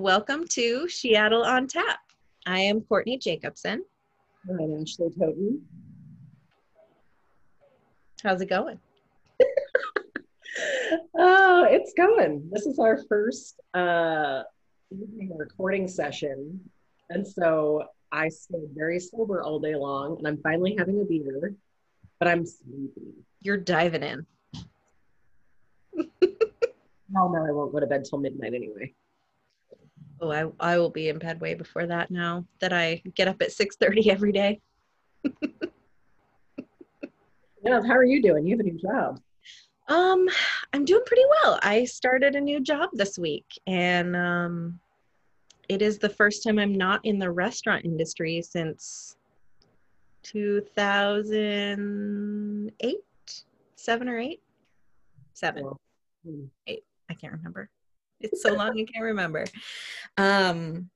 welcome to Seattle on Tap. I am Courtney Jacobson. I'm Ashleigh Toten. How's it going? oh, it's going. This is our first uh, evening recording session. And so I stayed very sober all day long, and I'm finally having a beer, but I'm sleepy. You're diving in. oh, no, I won't go to bed till midnight anyway. Oh, I, I will be in bed way before that now that I get up at 6.30 every day. yeah, how are you doing? You have a new job. Um, I'm doing pretty well. I started a new job this week and um, it is the first time I'm not in the restaurant industry since 2008, seven or eight, seven, hmm. eight. I can't remember. It's so long I can't remember. Um,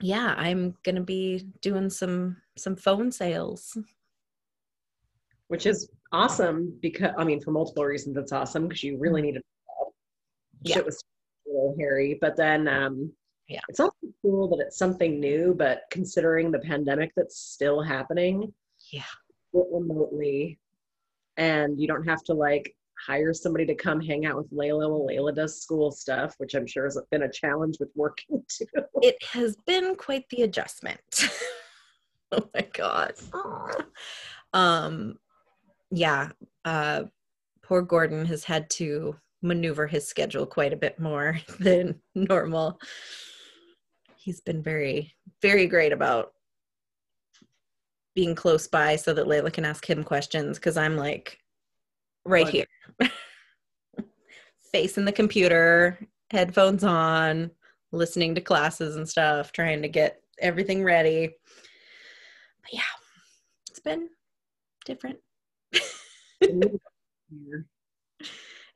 yeah, I'm gonna be doing some some phone sales, which is awesome because I mean for multiple reasons it's awesome because you really need it. Yeah. Shit was a little hairy, but then um, yeah, it's also cool that it's something new. But considering the pandemic that's still happening, yeah, remotely, and you don't have to like hire somebody to come hang out with Layla while Layla does school stuff, which I'm sure has been a challenge with working too. It has been quite the adjustment. oh my god. Um yeah, uh poor Gordon has had to maneuver his schedule quite a bit more than normal. He's been very very great about being close by so that Layla can ask him questions because I'm like right here facing the computer headphones on listening to classes and stuff trying to get everything ready. But yeah it's been different.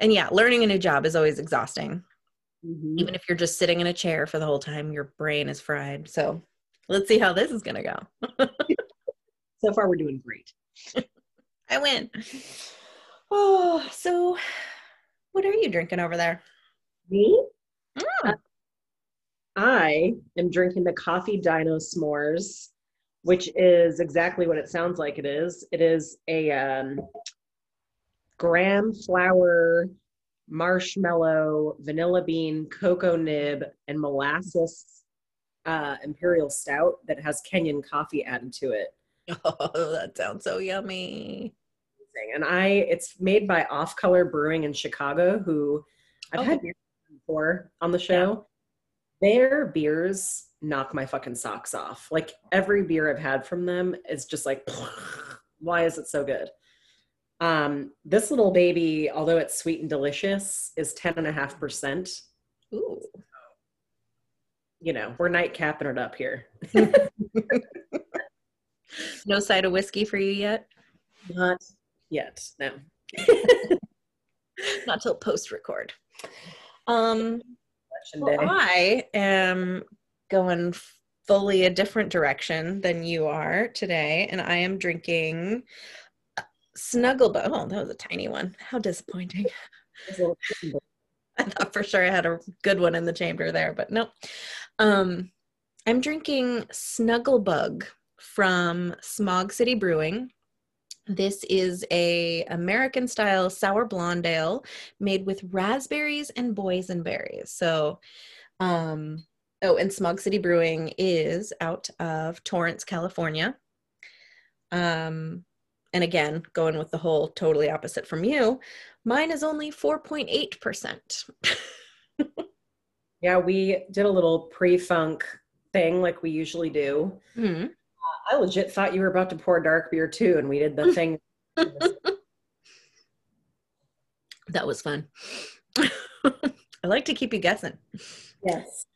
And yeah learning a new job is always exhausting. Mm-hmm. even if you're just sitting in a chair for the whole time your brain is fried. So let's see how this is going to go. So far we're doing great. I win Oh, so what are you drinking over there? Me? Mm. Uh, I am drinking the Coffee Dino S'mores, which is exactly what it sounds like it is. It is a um, graham flour, marshmallow, vanilla bean, cocoa nib, and molasses uh, imperial stout that has Kenyan coffee added to it. Oh, that sounds so yummy amazing. And I, it's made by Off Color Brewing in Chicago, who I've oh. had beers before on the show. Yeah. Their beers knock my fucking socks off. Like every beer I've had from them is just like, why is it so good? Um, this little baby, although it's sweet and delicious, is 10.5%. Ooh. You know, we're nightcapping it up here. no side of whiskey for you yet? Not yet. No. Not till post record. Um, well, I am going fully a different direction than you are today, and I am drinking Snugglebug. Oh, that was a tiny one. How disappointing. I thought for sure I had a good one in the chamber there, but no. Um, I'm drinking Snugglebug from Smog City Brewing. This is a American style sour blonde ale made with raspberries and boysenberries. So, um, oh, and Smog City Brewing is out of Torrance, California. Um, and again, going with the whole totally opposite from you, mine is only 4.8%. yeah, we did a little pre funk thing like we usually do. Mm-hmm. I legit thought you were about to pour dark beer too, and we did the thing. that was fun. I like to keep you guessing. Yes,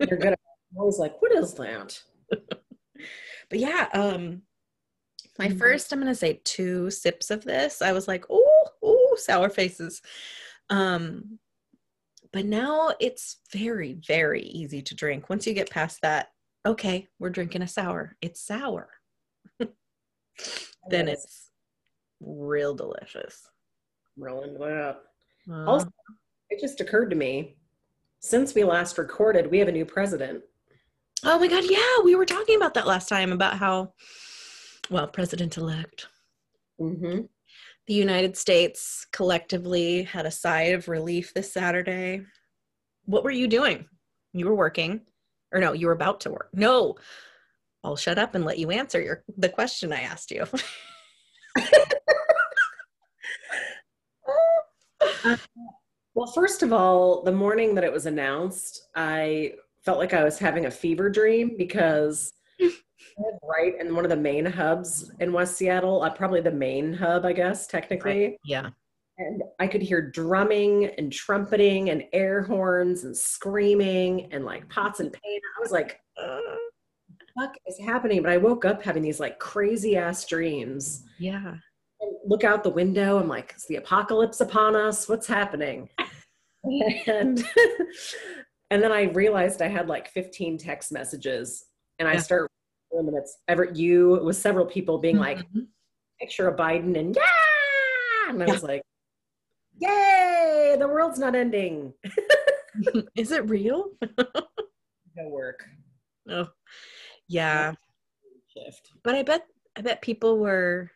you're good. I'm always like, what is that? but yeah, um, my mm-hmm. first, I'm gonna say two sips of this. I was like, oh, oh, sour faces. Um, but now it's very, very easy to drink. Once you get past that okay, we're drinking a sour. It's sour. then it's real delicious. Rolling it up. Uh, also, it just occurred to me since we last recorded, we have a new president. Oh my God. Yeah. We were talking about that last time about how, well, president elect. Mm-hmm. The United States collectively had a sigh of relief this Saturday. What were you doing? You were working, or no, you were about to work. No, I'll shut up and let you answer your the question I asked you. uh, well, first of all, the morning that it was announced, I felt like I was having a fever dream because right in one of the main hubs in West Seattle, uh, probably the main hub, I guess, technically. Right. Yeah. And I could hear drumming and trumpeting and air horns and screaming and like pots and pan. I was like, fuck is happening? But I woke up having these like crazy ass dreams. Yeah. And look out the window. I'm like, is the apocalypse upon us? What's happening? and and then I realized I had like 15 text messages and I yeah. start and it's ever you with several people being like mm-hmm. picture of Biden and yeah and I was like yay the world's not ending. Is it real? No work. Oh yeah. Shift. But I bet I bet people were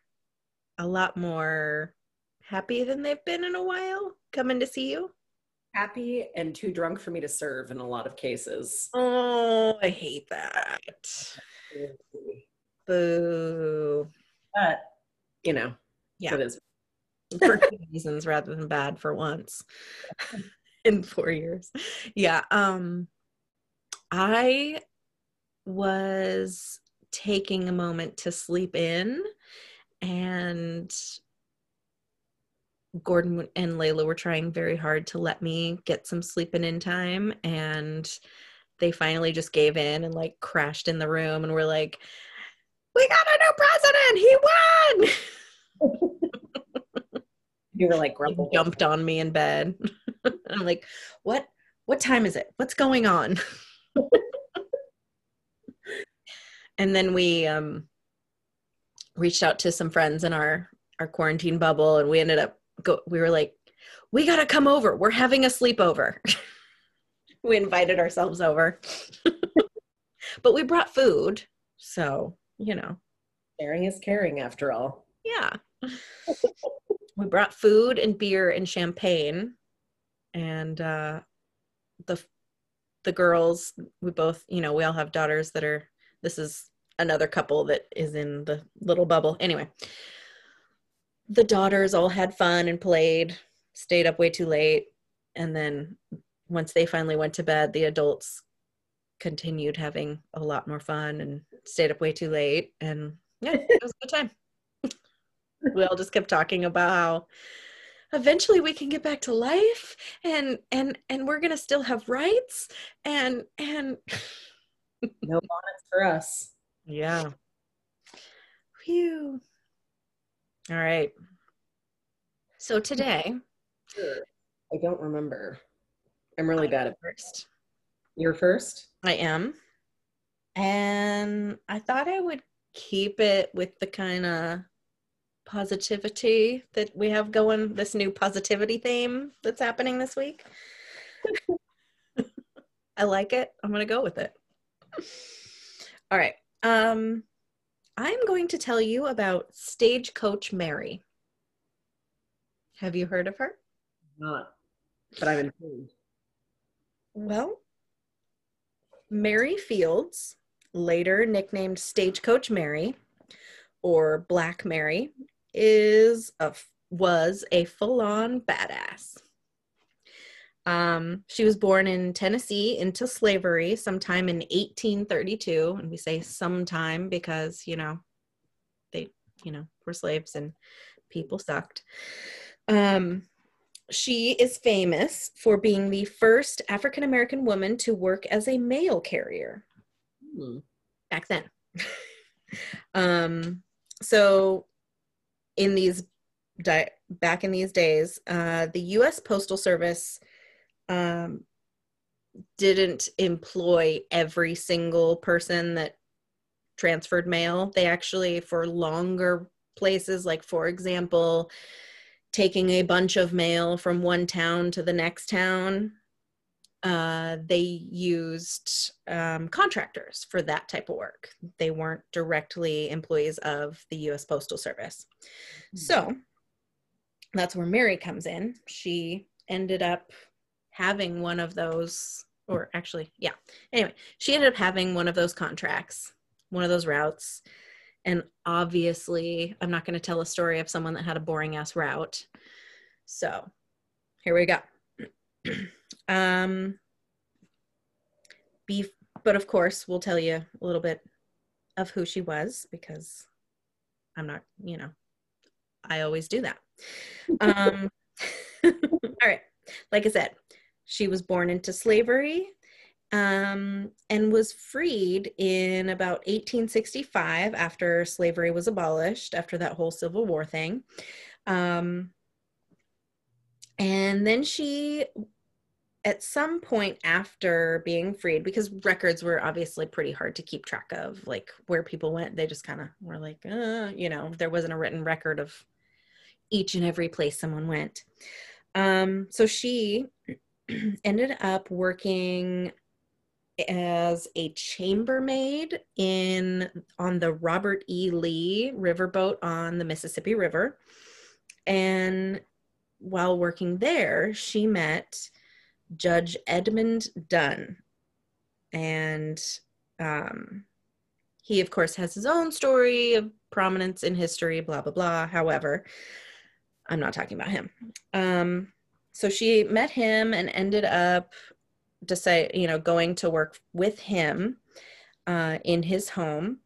a lot more happy than they've been in a while coming to see you. Happy and too drunk for me to serve in a lot of cases. Oh I hate that. Boo. But, you know, yeah. It is. For good reasons rather than bad for once in four years. Yeah. Um, I was taking a moment to sleep in and Gordon and Layla were trying very hard to let me get some sleeping in time and they finally just gave in and like crashed in the room and were like, "We got a new president! He won!" you were like grumbled. jumped on me in bed. I'm like, "What? What time is it? What's going on?" and then we um, reached out to some friends in our our quarantine bubble, and we ended up go. We were like, "We got to come over. We're having a sleepover." we invited ourselves over. but we brought food. So, you know. Sharing is caring after all. Yeah. We brought food and beer and champagne. And uh the the girls, we both, you know, we all have daughters that are this is another couple that is in the little bubble. Anyway, the daughters all had fun and played, stayed up way too late, and then once they finally went to bed, the adults continued having a lot more fun and stayed up way too late. And yeah, it was a good time. We all just kept talking about how eventually we can get back to life and and and we're gonna still have rights and and no bonnets for us. Yeah. Phew. All right. So today. I don't remember. I'm really bad at first. You're first? I am. And I thought I would keep it with the kind of positivity that we have going, this new positivity theme that's happening this week. I like it. I'm going to go with it. All right. Um, I'm going to tell you about Stagecoach Mary. Have you heard of her? Not, but I'm intrigued. Well, Mary Fields, later nicknamed Stagecoach Mary or Black Mary, is a was a full-on badass. Um, she was born in Tennessee into slavery sometime in 1832, and we say sometime because you know they you know were slaves and people sucked. Um, she is famous for being the first African American woman to work as a mail carrier hmm. back then. um, so, in these di- back in these days, uh, the U.S. Postal Service um, didn't employ every single person that transferred mail. They actually, for longer places, like for example, taking a bunch of mail from one town to the next town uh, they used um, contractors for that type of work. They weren't directly employees of the US Postal Service. Mm-hmm. So that's where Mary comes in. She ended up having one of those, or actually, yeah. Anyway, she ended up having one of those contracts, one of those routes. And obviously, I'm not going to tell a story of someone that had a boring ass route. So here we go. um, beef, but of course, we'll tell you a little bit of who she was because I'm not, you know, I always do that. Um, all right. Like I said, she was born into slavery um, and was freed in about 1865 after slavery was abolished, after that whole Civil War thing. Um, and then she, at some point after being freed, because records were obviously pretty hard to keep track of, like where people went, they just kind of were like, uh, you know, there wasn't a written record of each and every place someone went. Um, so she ended up working as a chambermaid in on the Robert E. Lee riverboat on the Mississippi River. And while working there, she met Judge Edmund Dunn. And um, he, of course, has his own story of prominence in history, blah, blah, blah. However, I'm not talking about him. Um, so she met him and ended up to say, you know, going to work with him uh, in his home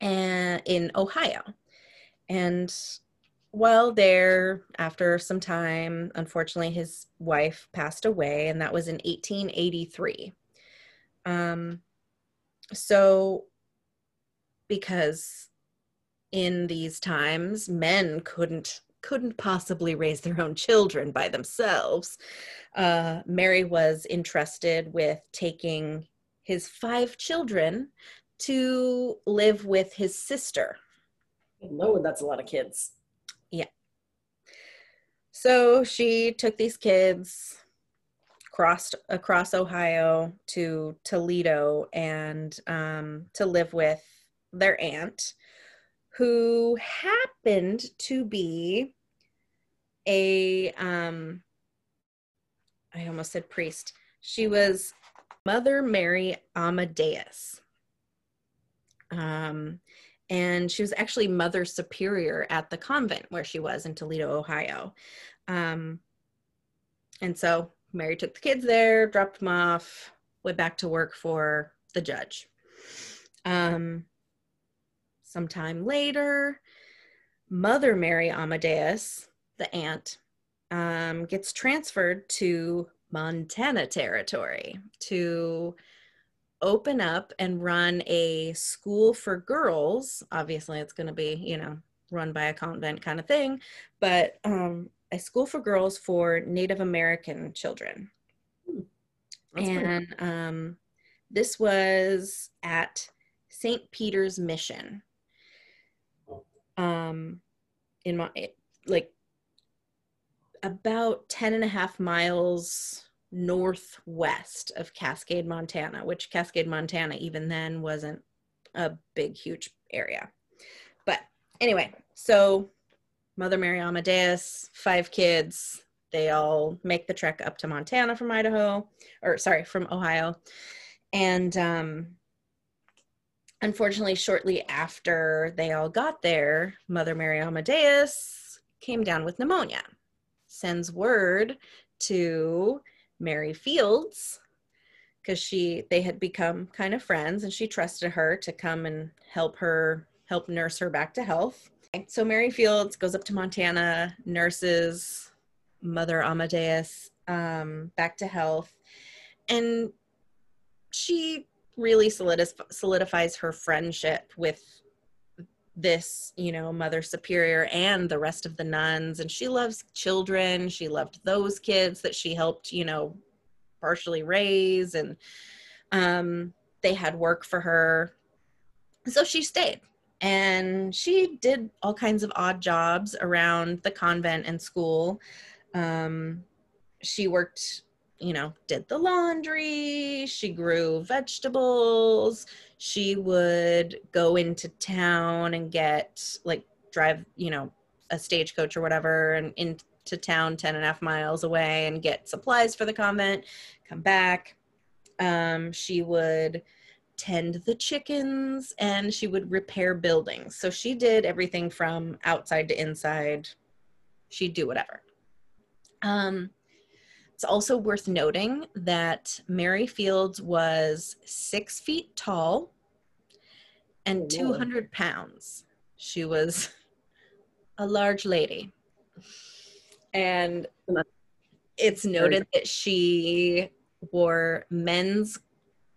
and in Ohio. And while there, after some time, unfortunately, his wife passed away, and that was in 1883. Um, so, because in these times, men couldn't couldn't possibly raise their own children by themselves. Uh, Mary was entrusted with taking his five children to live with his sister. No, that's a lot of kids. So she took these kids, crossed across Ohio to Toledo, and um, to live with their aunt, who happened to be a um I almost said priest. She was Mother Mary Amadeus. Um and she was actually mother superior at the convent where she was in Toledo, Ohio. Um and so Mary took the kids there, dropped them off, went back to work for the judge. Um Sometime later, Mother Mary Amadeus, the aunt, um, gets transferred to Montana Territory to open up and run a school for girls. Obviously, it's going to be, you know, run by a convent kind of thing, but um, a school for girls for Native American children. Hmm. and um, this was at St. Peter's Mission um, in my like about 10 and a half miles northwest of Cascade, Montana, which Cascade, Montana, even then wasn't a big, huge area. But anyway, so Mother Mary Amadeus, five kids, they all make the trek up to Montana from Idaho, or sorry, from Ohio. And um, unfortunately, shortly after they all got there, Mother Mary Amadeus came down with pneumonia, sends word to Mary Fields because she they had become kind of friends and she trusted her to come and help her help nurse her back to health. So Mary Fields goes up to Montana, nurses Mother Amadeus um, back to health, and she really solidifies her friendship with this you know mother superior and the rest of the nuns and she loves children. She loved those kids that she helped you know partially raise and um, they had work for her. So she stayed and she did all kinds of odd jobs around the convent and school. Um, she worked you know, did the laundry, she grew vegetables, she would go into town and get like drive, you know, a stagecoach or whatever and into town 10 and a half miles away and get supplies for the convent, come back. Um, she would tend the chickens and she would repair buildings. So she did everything from outside to inside. She'd do whatever. Um, it's also worth noting that Mary Fields was six feet tall and 200 pounds. She was a large lady. And it's noted that she wore men's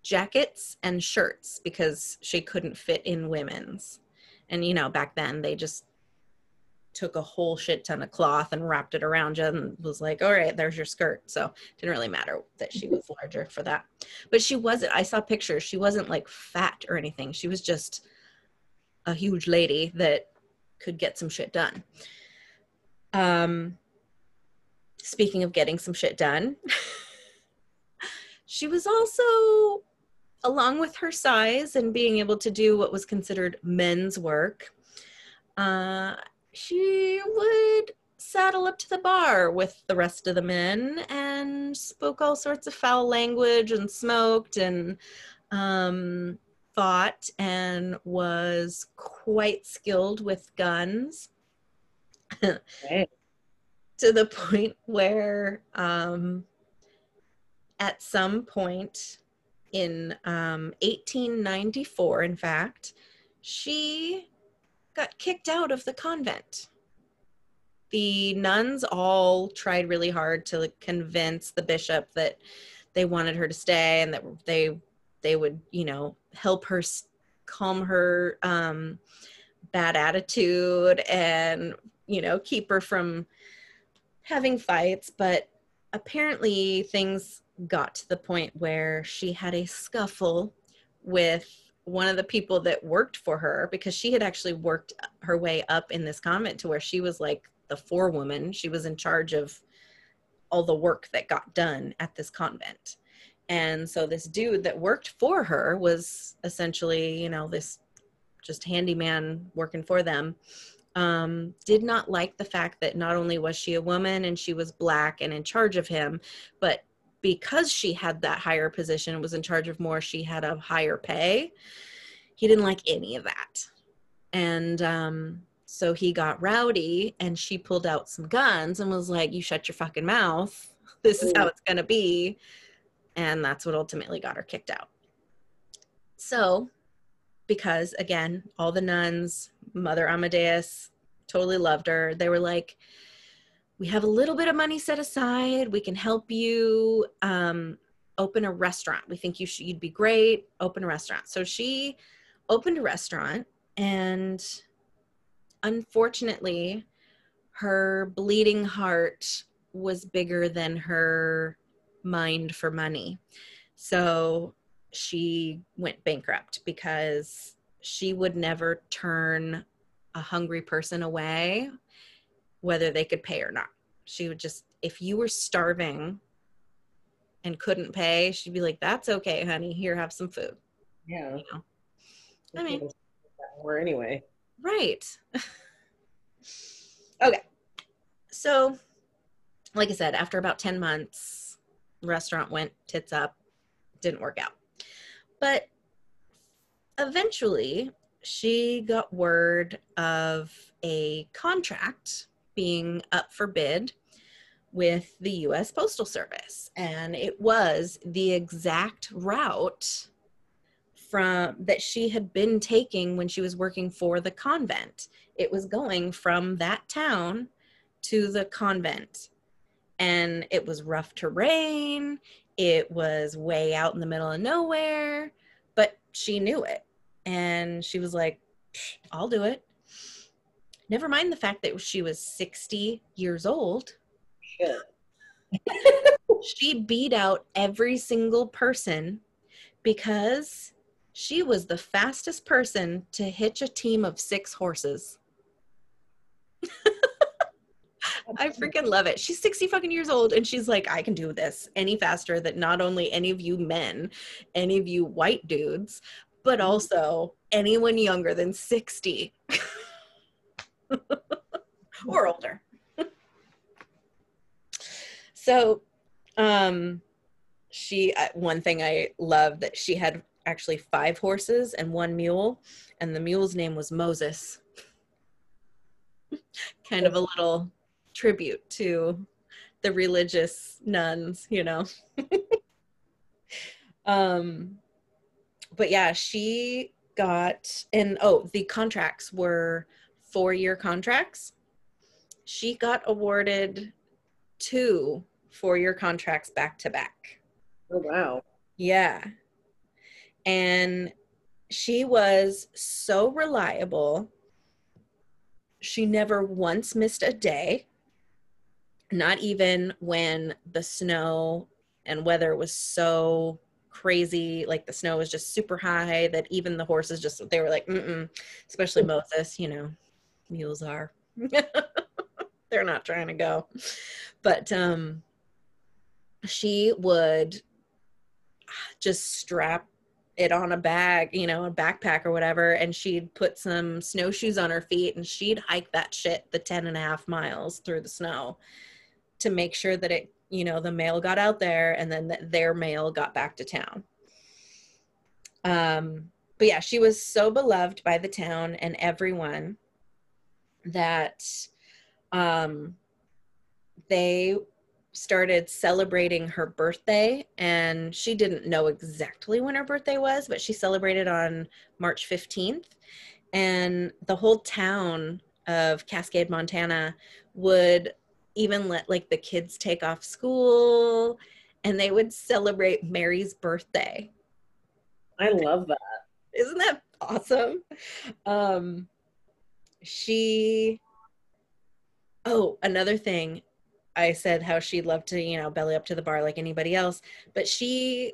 jackets and shirts because she couldn't fit in women's. And, you know, back then they just took a whole shit ton of cloth and wrapped it around you and was like, all right, there's your skirt. So it didn't really matter that she was larger for that. But she wasn't, I saw pictures, she wasn't like fat or anything. She was just a huge lady that could get some shit done. Um, speaking of getting some shit done, she was also, along with her size and being able to do what was considered men's work, uh, she would saddle up to the bar with the rest of the men and spoke all sorts of foul language and smoked and um, fought and was quite skilled with guns okay. to the point where um, at some point in um, 1894 in fact she got kicked out of the convent. The nuns all tried really hard to convince the bishop that they wanted her to stay and that they they would, you know, help her calm her um, bad attitude and you know keep her from having fights. But apparently things got to the point where she had a scuffle with one of the people that worked for her because she had actually worked her way up in this convent to where she was like the forewoman. She was in charge of all the work that got done at this convent. And so this dude that worked for her was essentially, you know, this just handyman working for them. Um, did not like the fact that not only was she a woman and she was black and in charge of him, but because she had that higher position was in charge of more, she had a higher pay. He didn't like any of that. And um, so he got rowdy and she pulled out some guns and was like, You shut your fucking mouth. This is how it's going to be. And that's what ultimately got her kicked out. So, because again, all the nuns, Mother Amadeus totally loved her, they were like, we have a little bit of money set aside. We can help you um, open a restaurant. We think you should, you'd be great. Open a restaurant. So she opened a restaurant, and unfortunately, her bleeding heart was bigger than her mind for money. So she went bankrupt because she would never turn a hungry person away whether they could pay or not. She would just, if you were starving and couldn't pay, she'd be like, "That's okay, honey. Here, have some food." Yeah. You know? I mean, or anyway. Right. okay. So, like I said, after about 10 months, restaurant went tits up, didn't work out. But eventually, she got word of a contract being up for bid with the US Postal Service. And it was the exact route from that she had been taking when she was working for the convent. It was going from that town to the convent. And it was rough terrain. It was way out in the middle of nowhere, but she knew it. And she was like, I'll do it. Never mind the fact that she was 60 years old. Sure. she beat out every single person because she was the fastest person to hitch a team of six horses. I freaking love it. She's 60 fucking years old and she's like, I can do this any faster than not only any of you men, any of you white dudes, but mm-hmm. also anyone younger than 60 or older. so, um, she, uh, one thing I love that she had actually five horses and one mule, and the mule's name was Moses. kind of a little tribute to the religious nuns, you know. um but yeah, she got and oh, the contracts were 4-year contracts. She got awarded two 4-year contracts back to back. Oh wow. Yeah. And she was so reliable. She never once missed a day not even when the snow and weather was so crazy like the snow was just super high that even the horses just they were like mm especially moses you know mules are. They're not trying to go. But um she would just strap it on a bag, you know, a backpack or whatever, and she'd put some snowshoes on her feet and she'd hike that shit the 10 and a half miles through the snow to make sure that it, you know, the mail got out there and then that their mail got back to town. Um, but yeah, she was so beloved by the town and everyone that um, they started celebrating her birthday and she didn't know exactly when her birthday was but she celebrated on march 15th and the whole town of cascade montana would even let like the kids take off school and they would celebrate Mary's birthday. I love that. Isn't that awesome? Um she Oh, another thing. I said how she loved to, you know, belly up to the bar like anybody else, but she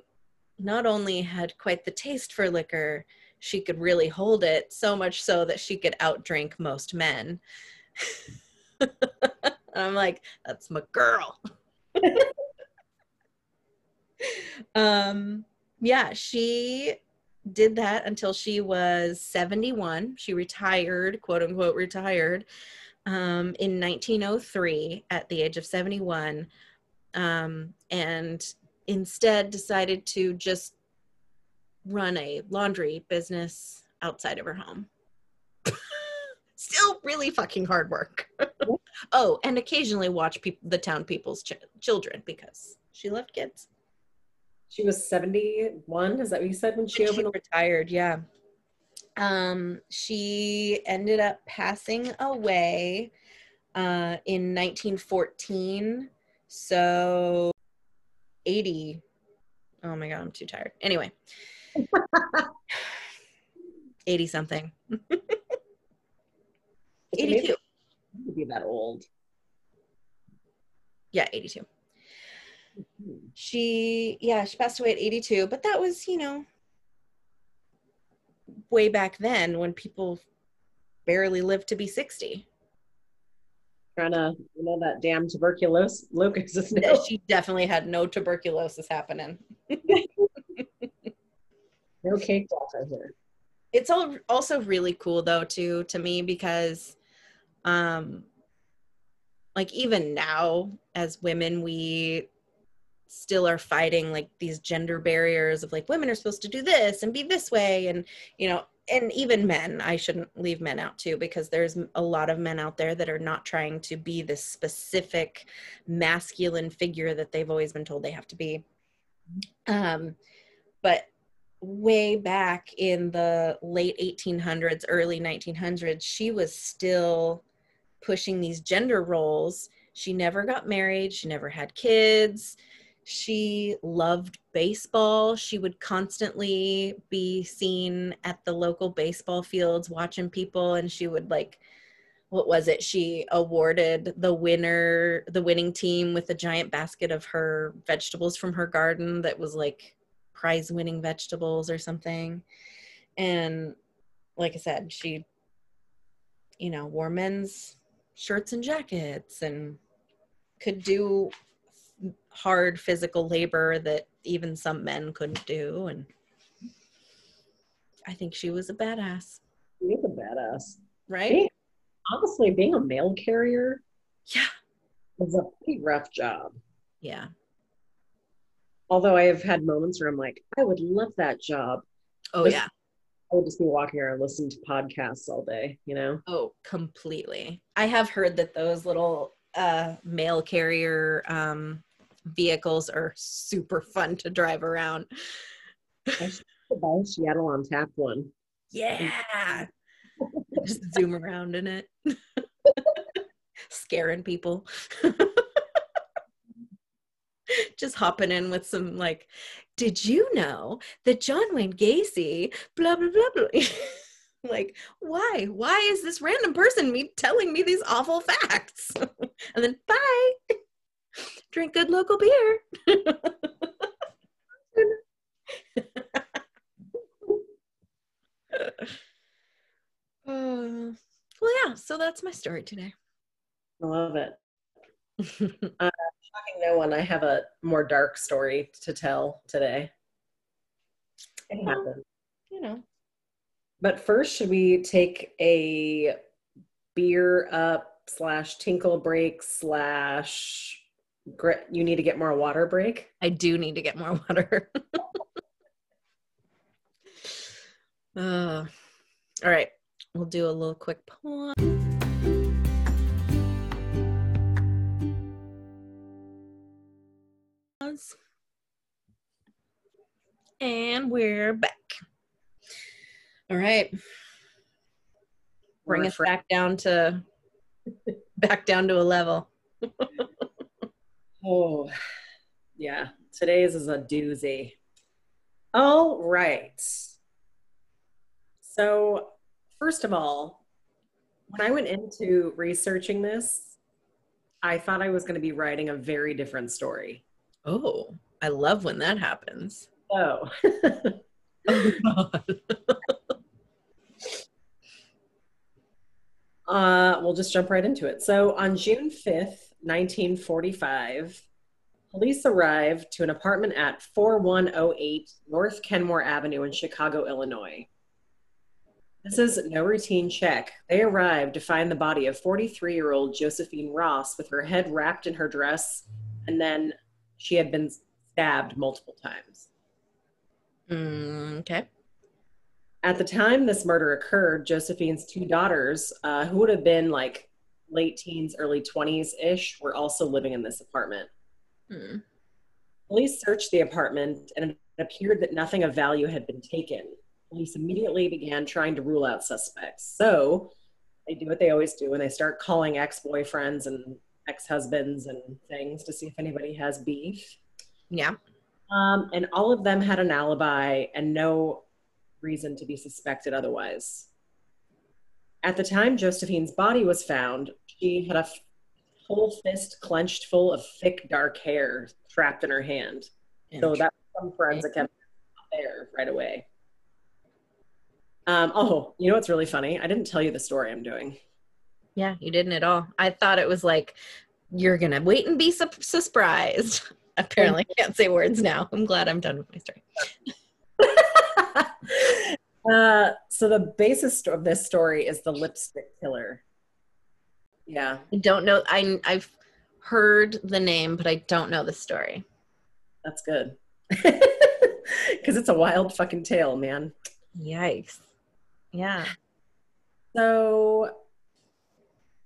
not only had quite the taste for liquor, she could really hold it so much so that she could outdrink most men. I'm like, that's my girl. um, yeah, she did that until she was 71. She retired, quote unquote, retired um, in 1903 at the age of 71. Um, and instead decided to just run a laundry business outside of her home. Still really fucking hard work. Oh, and occasionally watch people, the town people's ch- children because she loved kids. She was 71. Is that what you said when she when opened? She retired, yeah. Um, she ended up passing away uh, in 1914. So 80. Oh my God, I'm too tired. Anyway, 80 something. 82 be that old. Yeah, 82. She, yeah, she passed away at 82, but that was, you know, way back then when people barely lived to be 60. Trying to, you know, that damn tuberculosis. Lucas no. She definitely had no tuberculosis happening. no cake walker here. It's all also really cool though too to me because um like even now as women we still are fighting like these gender barriers of like women are supposed to do this and be this way and you know and even men i shouldn't leave men out too because there's a lot of men out there that are not trying to be this specific masculine figure that they've always been told they have to be um but way back in the late 1800s early 1900s she was still pushing these gender roles. She never got married, she never had kids. She loved baseball. She would constantly be seen at the local baseball fields watching people, and she would like, what was it? She awarded the winner, the winning team, with a giant basket of her vegetables from her garden that was like prize winning vegetables or something. And like I said, she, you know, wore men's shirts and jackets and could do hard physical labor that even some men couldn't do and I think she was a badass. She is a badass. Right? Being, honestly, being a mail carrier yeah. is a pretty rough job. Yeah. Although I have had moments where I'm like, I would love that job. Oh yeah. I would just be walking around listening to podcasts all day, you know? Oh, completely. I have heard that those little uh, mail carrier um, vehicles are super fun to drive around. I should buy a Seattle on tap one. Yeah. Just zoom around in it. Scaring people. Just hopping in with some like, did you know that John Wayne Gacy, blah, blah, blah, blah. like, why? Why is this random person me telling me these awful facts? and then bye. Drink good local beer. Uh, well, yeah. So that's my story today. I love it. uh, shocking no one, I have a more dark story to tell today. It well, happened. You know. But first, should we take a beer up slash tinkle break slash you need to get more water break? I do need to get more water. uh, all right. We'll do a little quick pause. And we're back. All right. Bring us back down to back down to a level. oh, yeah. Today's is a doozy. All right. So First of all, when I went into researching this, I thought I was going to be writing a very different story. Oh, I love when that happens. Oh. oh uh, we'll just jump right into it. So on June 5th, 1945, police arrived to an apartment at 4108 North Kenmore Avenue in Chicago, Illinois. This is no routine check. They arrived to find the body of 43 year old Josephine Ross with her head wrapped in her dress, and then she had been stabbed multiple times. Mm, okay. At the time this murder occurred, Josephine's two daughters, uh, who would have been like late teens, early 20s ish, were also living in this apartment. Mm. Police searched the apartment, and it appeared that nothing of value had been taken police immediately began trying to rule out suspects. So they do what they always do and they start calling ex boyfriends and ex husbands and things to see if anybody has beef. Yeah. Um, and all of them had an alibi and no reason to be suspected otherwise. At the time Josephine's body was found, she had a whole fist clenched full of thick dark hair trapped in her hand. So that some forensic evidence there right away. Um, oh, you know what's really funny? I didn't tell you the story I'm doing. Yeah, you didn't at all. I thought it was like you're gonna wait and be su- surprised. Apparently, I can't say words now. I'm glad I'm done with my story. uh, so the basis of this story is the lipstick killer. Yeah, I don't know. I I've heard the name, but I don't know the story. That's good because it's a wild fucking tale, man. Yikes. Yeah. So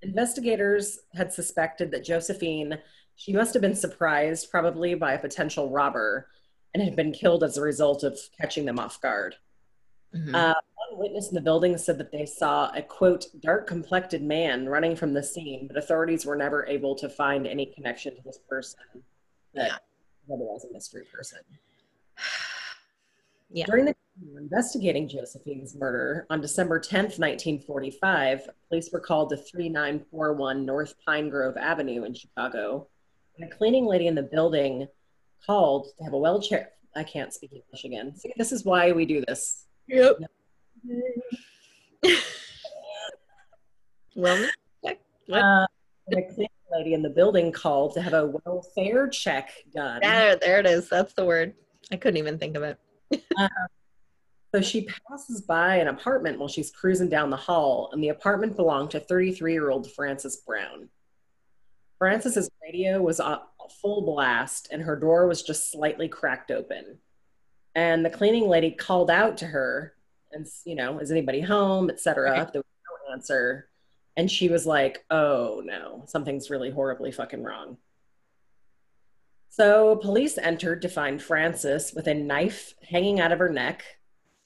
investigators had suspected that Josephine, she must have been surprised probably by a potential robber and had been killed as a result of catching them off guard. Mm-hmm. Uh, one witness in the building said that they saw a quote, dark complected man running from the scene, but authorities were never able to find any connection to this person that yeah. otherwise a mystery person. Yeah. During the investigating Josephine's murder on December 10th, 1945, police were called to 3941 North Pine Grove Avenue in Chicago. And a cleaning lady in the building called to have a wheelchair. I can't speak English again. See, this is why we do this. Yep. wellness check. What? Uh, the cleaning lady in the building called to have a welfare check done. There, there it is. That's the word. I couldn't even think of it. uh, so she passes by an apartment while she's cruising down the hall, and the apartment belonged to 33 year old Frances Brown. Frances's radio was on full blast, and her door was just slightly cracked open. And the cleaning lady called out to her, and you know, is anybody home, etc. Right. There was no answer, and she was like, "Oh no, something's really horribly fucking wrong." So police entered to find Frances with a knife hanging out of her neck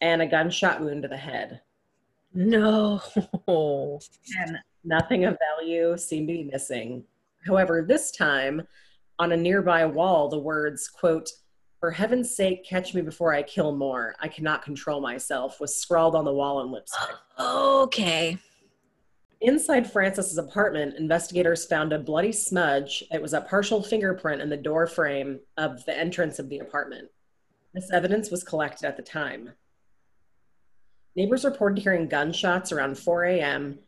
and a gunshot wound to the head. No. and nothing of value seemed to be missing. However, this time on a nearby wall, the words, quote, for heaven's sake, catch me before I kill more. I cannot control myself, was scrawled on the wall in lipstick. okay. Inside Frances's apartment, investigators found a bloody smudge. It was a partial fingerprint in the door frame of the entrance of the apartment. This evidence was collected at the time. Neighbors reported hearing gunshots around 4 a.m.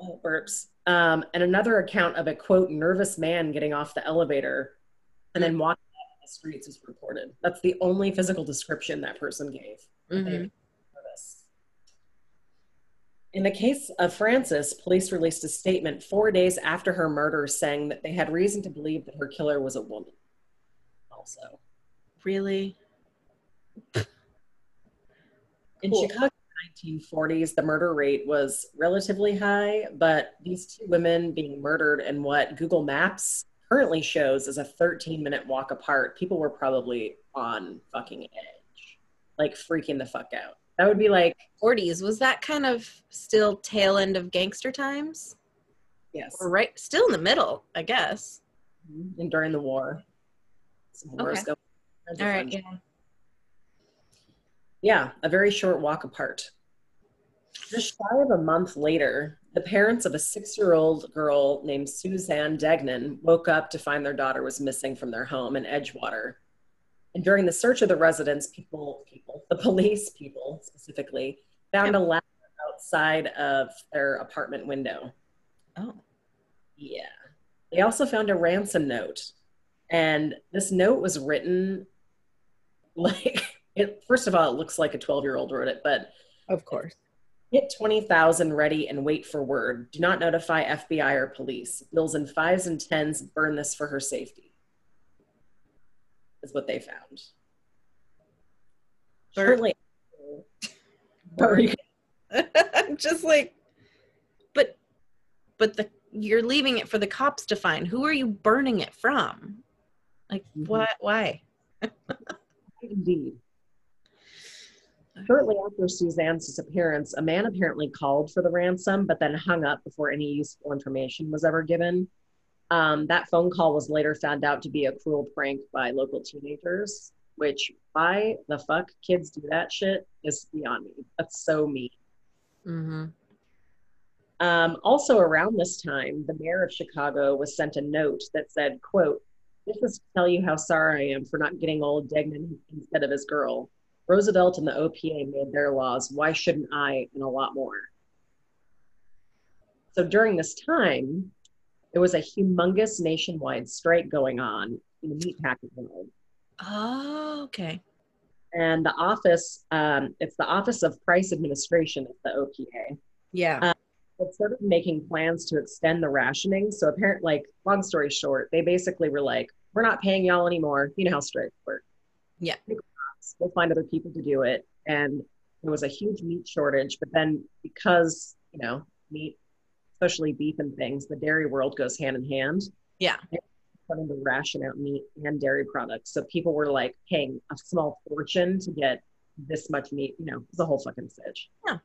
Oh, burps. Um, and another account of a quote nervous man getting off the elevator and then walking the streets is reported. That's the only physical description that person gave. Mm-hmm. In the case of Frances, police released a statement four days after her murder saying that they had reason to believe that her killer was a woman. Also, really? In cool. Chicago in the 1940s, the murder rate was relatively high, but these two women being murdered in what Google Maps currently shows as a 13 minute walk apart, people were probably on fucking edge, like freaking the fuck out. That would be like 40s. Was that kind of still tail end of gangster times? Yes. Or right, still in the middle, I guess. Mm-hmm. And during the war. Some okay. All right. Yeah yeah, a very short walk apart. Just shy of a month later, the parents of a six year old girl named Suzanne Degnan woke up to find their daughter was missing from their home in Edgewater. And during the search of the residence, people, people, the police people specifically, found a ladder outside of their apartment window. Oh. Yeah. They also found a ransom note. And this note was written like it first of all it looks like a 12 year old wrote it but of course get 20000 ready and wait for word. Do not notify fbi or police. Bills in fives and tens burn this for her safety is what they found. Shortly i'm just like but but the you're leaving it for the cops to find. Who are you burning it from? Like mm-hmm. what why? Indeed Shortly after Suzanne's disappearance, a man apparently called for the ransom, but then hung up before any useful information was ever given. Um, that phone call was later found out to be a cruel prank by local teenagers, which why the fuck kids do that shit is beyond me. That's so mean. Mm-hmm. Um, also around this time, the mayor of Chicago was sent a note that said, quote, this is to tell you how sorry I am for not getting old Degnan instead of his girl. Roosevelt and the OPA made their laws. Why shouldn't I and a lot more? So during this time, there was a humongous nationwide strike going on in the meatpacking world. Oh, okay. And the office, um, it's the Office of Price Administration at the OPA. Yeah. Um, it started making plans to extend the rationing. So apparently, like, long story short, they basically were like, we're not paying y'all anymore. You know how strikes work. Yeah we'll find other people to do it. And there was a huge meat shortage. But then because, you know, meat, especially beef and things, the dairy world goes hand in hand. Yeah. Starting to ration out meat and dairy products. So people were like paying a small fortune to get this much meat, you know, it's a whole fucking stitch. Yeah.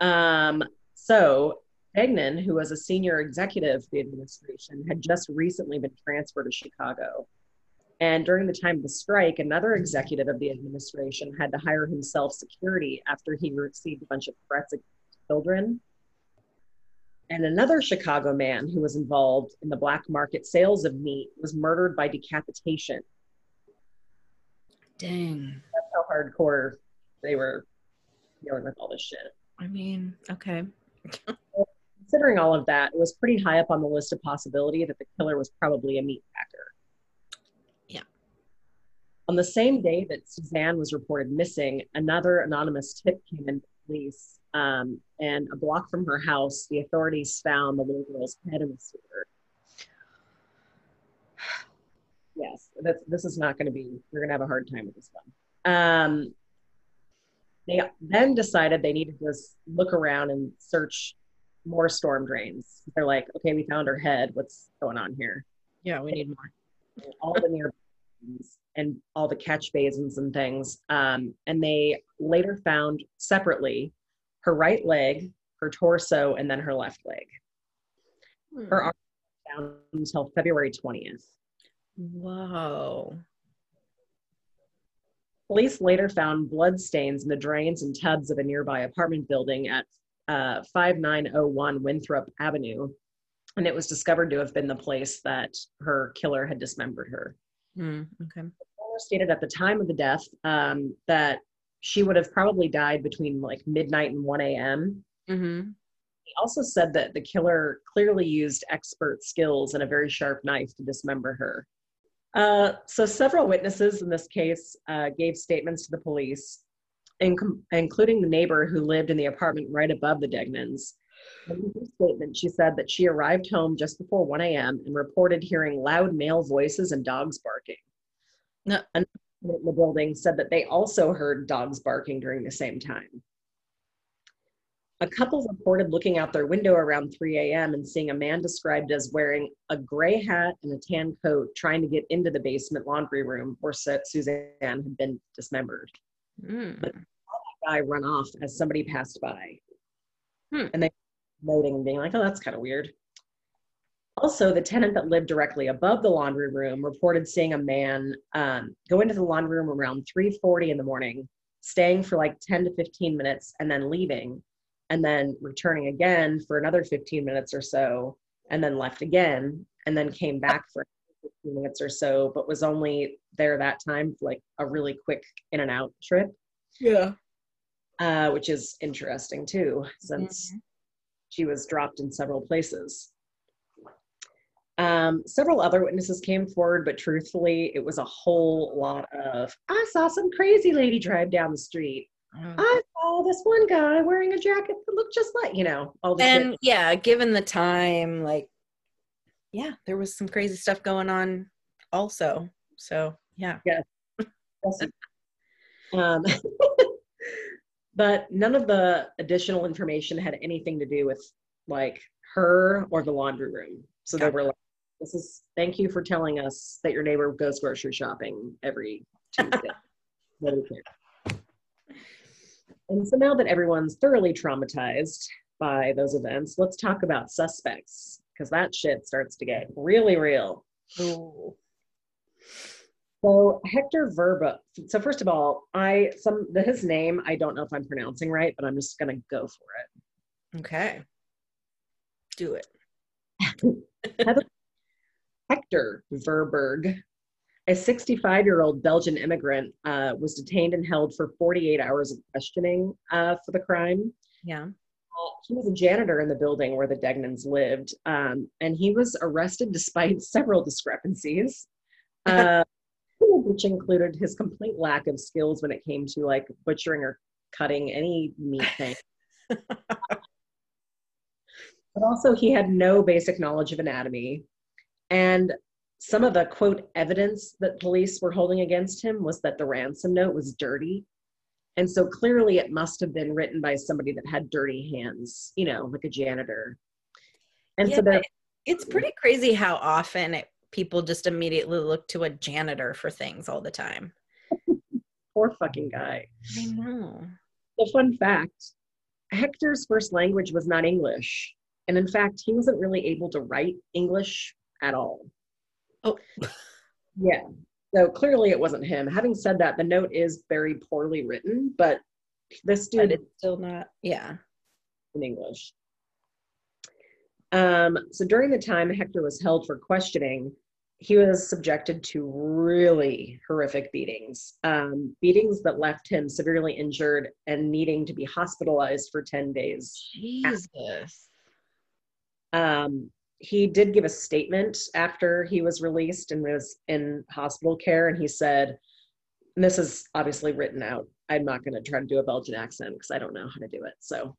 Um, so Degnan, who was a senior executive of the administration, had just recently been transferred to Chicago. And during the time of the strike, another executive of the administration had to hire himself security after he received a bunch of threats against children. And another Chicago man who was involved in the black market sales of meat was murdered by decapitation. Dang. That's how hardcore they were dealing with all this shit. I mean, okay. considering all of that, it was pretty high up on the list of possibility that the killer was probably a meat packer. On the same day that Suzanne was reported missing, another anonymous tip came in to police. Um, and a block from her house, the authorities found the little girl's head in the sewer. Yes, that's, this is not going to be, we're going to have a hard time with this one. Um, they then decided they needed to look around and search more storm drains. They're like, okay, we found her head. What's going on here? Yeah, we need more. all the near and all the catch basins and things. Um, and they later found separately her right leg, her torso, and then her left leg. Hmm. Her arm down until February 20th. Whoa. Police later found blood stains in the drains and tubs of a nearby apartment building at uh, 5901 Winthrop Avenue. And it was discovered to have been the place that her killer had dismembered her. Mm, okay. Stated at the time of the death um, that she would have probably died between like midnight and 1 a.m. Mm-hmm. He also said that the killer clearly used expert skills and a very sharp knife to dismember her. Uh, so, several witnesses in this case uh, gave statements to the police, including the neighbor who lived in the apartment right above the Degnans. In her statement, she said that she arrived home just before 1 a.m. and reported hearing loud male voices and dogs barking. No. Another in the building said that they also heard dogs barking during the same time. A couple reported looking out their window around 3 a.m. and seeing a man described as wearing a gray hat and a tan coat trying to get into the basement laundry room where Suzanne had been dismembered. Mm. But that guy run off as somebody passed by. Hmm. And they noting and being like, oh, that's kind of weird. Also, the tenant that lived directly above the laundry room reported seeing a man um, go into the laundry room around 3:40 in the morning, staying for like 10 to 15 minutes, and then leaving and then returning again for another 15 minutes or so, and then left again, and then came back for 15 minutes or so, but was only there that time for like a really quick in and out trip. Yeah. Uh, which is interesting too, since mm-hmm. She was dropped in several places. Um, several other witnesses came forward, but truthfully, it was a whole lot of I saw some crazy lady drive down the street. Mm. I saw this one guy wearing a jacket that looked just like, you know, all the And shit. yeah, given the time, like yeah, there was some crazy stuff going on also. So yeah. Yeah. um but none of the additional information had anything to do with like her or the laundry room. So they were like, this is thank you for telling us that your neighbor goes grocery shopping every Tuesday. And so now that everyone's thoroughly traumatized by those events, let's talk about suspects because that shit starts to get really real. Ooh. So Hector Verba. So first of all, I some his name I don't know if I'm pronouncing right, but I'm just gonna go for it. Okay. Do it. Hector Verburgh a 65 year old Belgian immigrant uh, was detained and held for 48 hours of questioning uh, for the crime. Yeah. Uh, he was a janitor in the building where the Degnans lived, um, and he was arrested despite several discrepancies, uh, which included his complete lack of skills when it came to like butchering or cutting any meat thing. but also, he had no basic knowledge of anatomy. And some of the quote evidence that police were holding against him was that the ransom note was dirty. And so clearly it must have been written by somebody that had dirty hands, you know, like a janitor. And yeah, so it's pretty crazy how often it, people just immediately look to a janitor for things all the time. Poor fucking guy. I know. The fun fact Hector's first language was not English. And in fact, he wasn't really able to write English at all. Oh. yeah. So clearly it wasn't him. Having said that, the note is very poorly written, but this dude. But it's still not, yeah. In English. Um, so during the time Hector was held for questioning, he was subjected to really horrific beatings, um, beatings that left him severely injured and needing to be hospitalized for 10 days. Jesus. Um, he did give a statement after he was released and was in hospital care, and he said, and this is obviously written out. I'm not going to try to do a Belgian accent because I don't know how to do it. So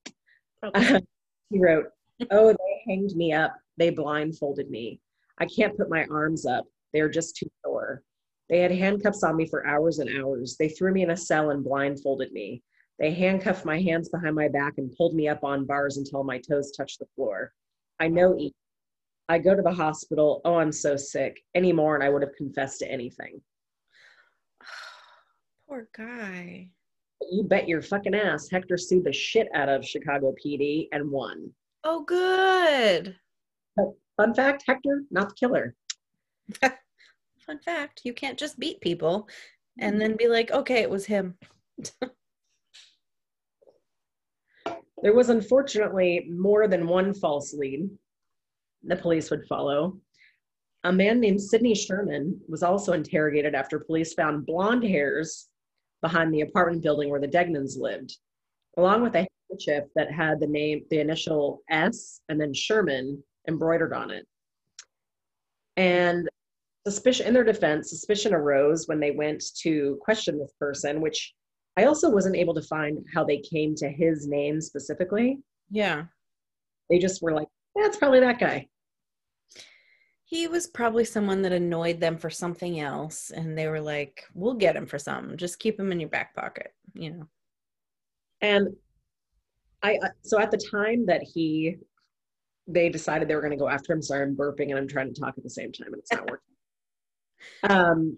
he wrote, Oh, they hanged me up. They blindfolded me. I can't put my arms up. They're just too sore. They had handcuffs on me for hours and hours. They threw me in a cell and blindfolded me. They handcuffed my hands behind my back and pulled me up on bars until my toes touched the floor. I know each. I go to the hospital. Oh, I'm so sick. Anymore, and I would have confessed to anything. Poor guy. You bet your fucking ass. Hector sued the shit out of Chicago PD and won. Oh, good. Fun fact Hector, not the killer. Fun fact you can't just beat people and mm-hmm. then be like, okay, it was him. there was unfortunately more than one false lead the police would follow. A man named Sidney Sherman was also interrogated after police found blonde hairs behind the apartment building where the Degnans lived, along with a handkerchief that had the name, the initial S, and then Sherman embroidered on it. And suspicion, in their defense, suspicion arose when they went to question this person, which I also wasn't able to find how they came to his name specifically. Yeah. They just were like, that's probably that guy. He was probably someone that annoyed them for something else, and they were like, "We'll get him for something. Just keep him in your back pocket," you know. And I, so at the time that he, they decided they were going to go after him. Sorry, I'm burping and I'm trying to talk at the same time, and it's not working. Um,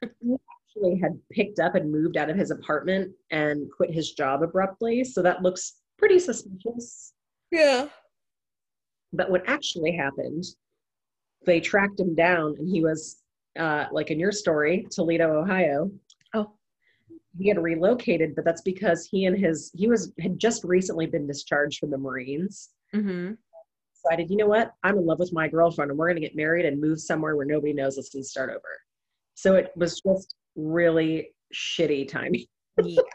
he actually had picked up and moved out of his apartment and quit his job abruptly, so that looks pretty suspicious. Yeah. But what actually happened, they tracked him down and he was, uh, like in your story, Toledo, Ohio. Oh. He had relocated, but that's because he and his, he was, had just recently been discharged from the Marines. Mm-hmm. Decided, you know what? I'm in love with my girlfriend and we're going to get married and move somewhere where nobody knows us and start over. So it was just really shitty timing. Yeah.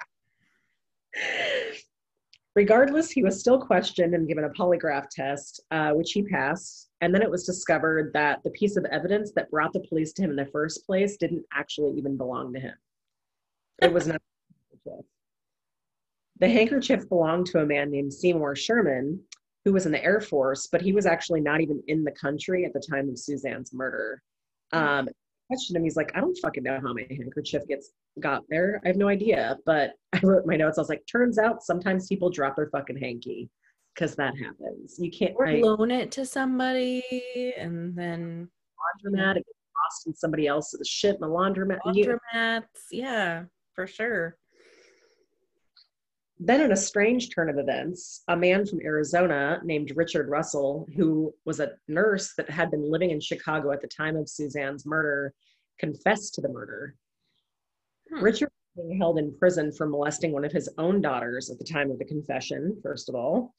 Regardless, he was still questioned and given a polygraph test, uh, which he passed. And then it was discovered that the piece of evidence that brought the police to him in the first place didn't actually even belong to him. It was not. the handkerchief belonged to a man named Seymour Sherman, who was in the Air Force, but he was actually not even in the country at the time of Suzanne's murder. Um, questioned him. He's like, I don't fucking know how my handkerchief gets got there. I have no idea. But I wrote my notes. I was like, turns out sometimes people drop their fucking hanky because that happens. You can't or loan it to somebody and then laundromat it gets lost in somebody else's shit in the laundromat. Laundromats, yeah, for sure. Then, in a strange turn of events, a man from Arizona named Richard Russell, who was a nurse that had been living in Chicago at the time of Suzanne's murder, confessed to the murder. Hmm. Richard was being held in prison for molesting one of his own daughters at the time of the confession, first of all.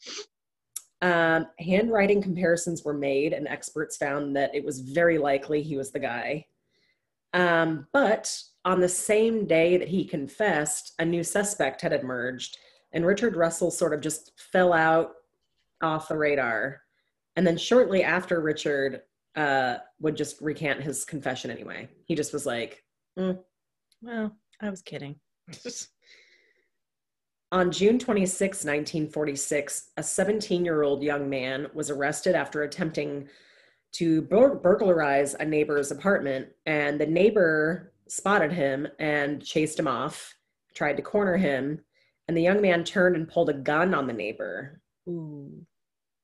Um, handwriting comparisons were made, and experts found that it was very likely he was the guy. Um, but on the same day that he confessed, a new suspect had emerged and Richard Russell sort of just fell out off the radar. And then shortly after, Richard uh, would just recant his confession anyway. He just was like, mm. "Well, I was kidding." On June 26, 1946, a 17 year old young man was arrested after attempting to bur- burglarize a neighbor's apartment, and the neighbor spotted him and chased him off, tried to corner him, and the young man turned and pulled a gun on the neighbor. Ooh.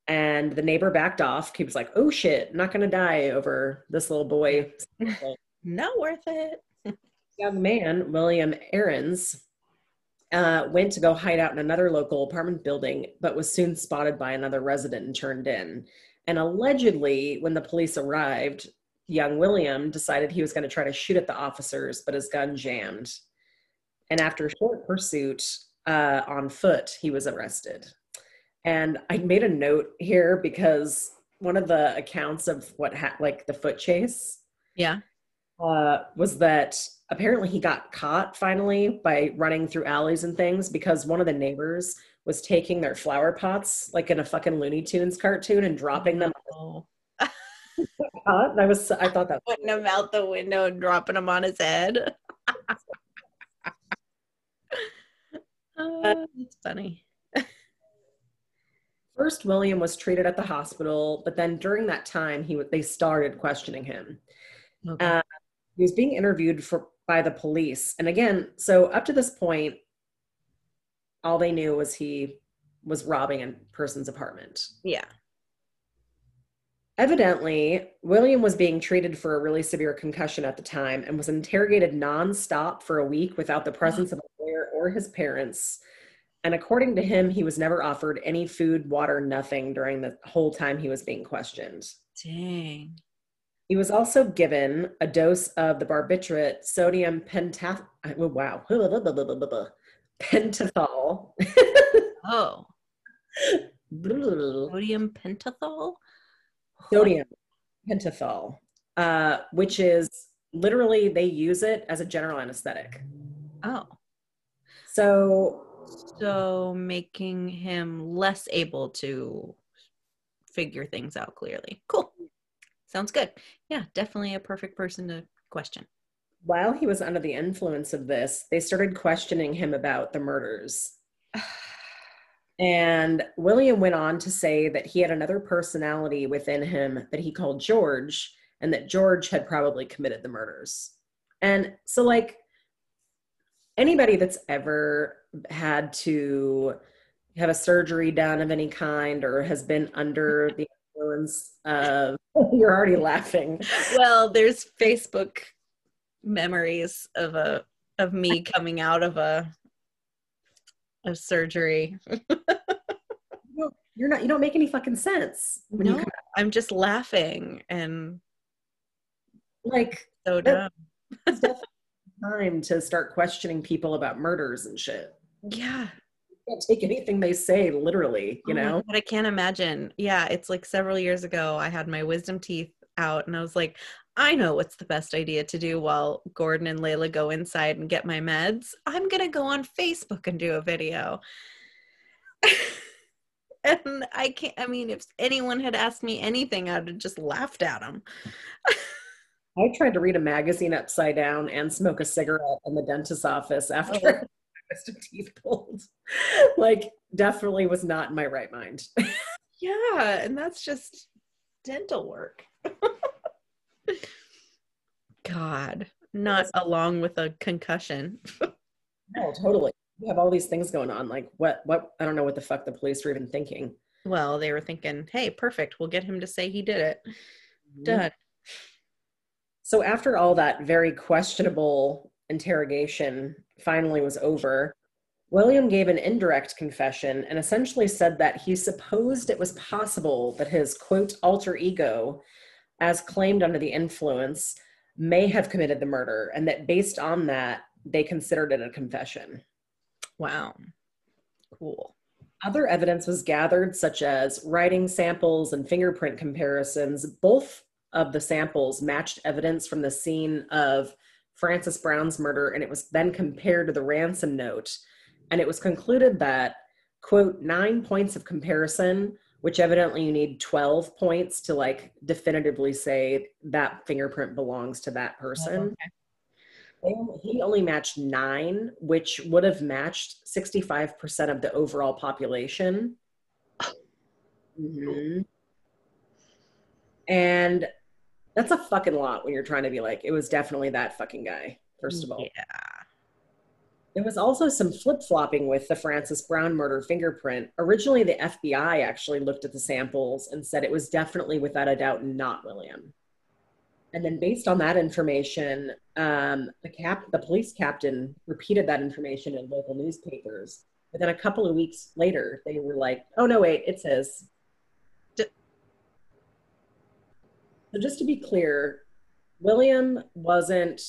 And the neighbor backed off. He was like, "Oh shit, not gonna die over this little boy." not worth it. young man, William Heirens, uh, went to go hide out in another local apartment building, but was soon spotted by another resident and turned in. And allegedly, when the police arrived, young William decided he was going to try to shoot at the officers, but his gun jammed. And after a short pursuit, uh, on foot, he was arrested. And I made a note here because one of the accounts of what ha- like the foot chase. Yeah. uh, was that apparently he got caught finally by running through alleys and things because one of the neighbors was taking their flower pots like in a fucking Looney Tunes cartoon and dropping them. Oh. I was I thought that putting them out the window and dropping them on his head. oh, it's funny. First, William was treated at the hospital, but then during that time, he they started questioning him. Okay. Uh, he was being interviewed for by the police, and again, so up to this point, all they knew was he was robbing a person's apartment. Yeah. Evidently, William was being treated for a really severe concussion at the time and was interrogated nonstop for a week without the presence of or his parents. And according to him, he was never offered any food, water, nothing during the whole time he was being questioned. Dang. He was also given a dose of the barbiturate sodium pentath. Oh, wow. Pentothal. oh. sodium pentothal? Sodium pentothal, uh, which is literally they use it as a general anesthetic. Oh. So so making him less able to figure things out clearly. Cool. Sounds good. Yeah, definitely a perfect person to question. While he was under the influence of this, they started questioning him about the murders. and William went on to say that he had another personality within him that he called George, and that George had probably committed the murders. And so, like, anybody that's ever had to have a surgery done of any kind or has been under the influence of you're already laughing. Well there's facebook memories of a of me coming out of a of surgery. You're not you don't make any fucking sense no i'm just laughing and like so dumb time to start questioning people about murders and shit. Yeah. You can't take anything they say literally, you oh know? But I can't imagine. Yeah, it's like several years ago, I had my wisdom teeth out and I was like, I know what's the best idea to do while Gordon and Layla go inside and get my meds. I'm going to go on Facebook and do a video. and I can't, I mean, if anyone had asked me anything, I'd have just laughed at them. I tried to read a magazine upside down and smoke a cigarette in the dentist's office after oh. teeth pulled. like, definitely was not in my right mind. yeah, and that's just dental work. God, not along with a concussion. no, totally. You have all these things going on. Like, what? What? I don't know what the fuck the police were even thinking. Well, they were thinking, "Hey, perfect. We'll get him to say he did it." Mm-hmm. Done. So after all that very questionable interrogation finally was over, William gave an indirect confession and essentially said that he supposed it was possible that his quote alter ego, as claimed under the influence, may have committed the murder, and that based on that, they considered it a confession. Wow. Cool. Other evidence was gathered, such as writing samples and fingerprint comparisons, both of the samples matched evidence from the scene of Frances Brown's murder, and it was then compared to the ransom note. And it was concluded that, quote, nine points of comparison, which evidently you need 12 points to like definitively say that fingerprint belongs to that person. Oh, okay. He only matched nine, which would have matched 65% of the overall population. Mm-hmm. And that's a fucking lot when you're trying to be like, it was definitely that fucking guy, first of all. Yeah. There was also some flip flopping with the Frances Brown murder fingerprint. Originally, the FBI actually looked at the samples and said it was definitely, without a doubt, not William. And then, based on that information, um, the cap, the police captain, repeated that information in local newspapers. But then, a couple of weeks later, they were like, "Oh no, wait, it's his." So just to be clear, William wasn't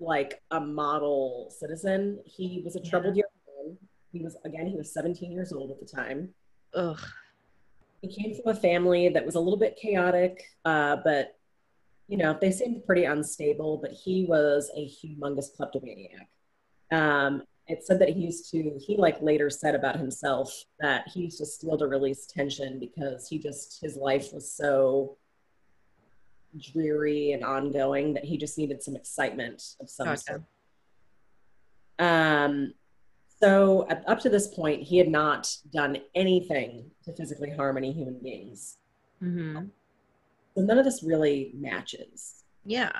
like a model citizen. He was a troubled yeah. young man. He was again, he was 17 years old at the time. Ugh. He came from a family that was a little bit chaotic, uh, but you know, they seemed pretty unstable, but he was a humongous kleptomaniac. Um, it said that he used to, he like later said about himself that he used to steal to release tension because he just, his life was so dreary and ongoing that he just needed some excitement of some gotcha. sort. Um, so up to this point, he had not done anything to physically harm any human beings. Mm-hmm. So none of this really matches. Yeah.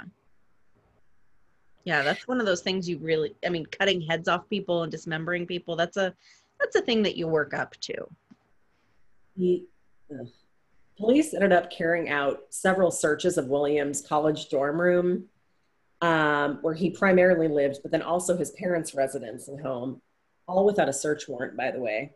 Yeah, that's one of those things you really I mean cutting heads off people and dismembering people, that's a that's a thing that you work up to. He, police ended up carrying out several searches of William's college dorm room um, where he primarily lived, but then also his parents' residence and home, all without a search warrant, by the way,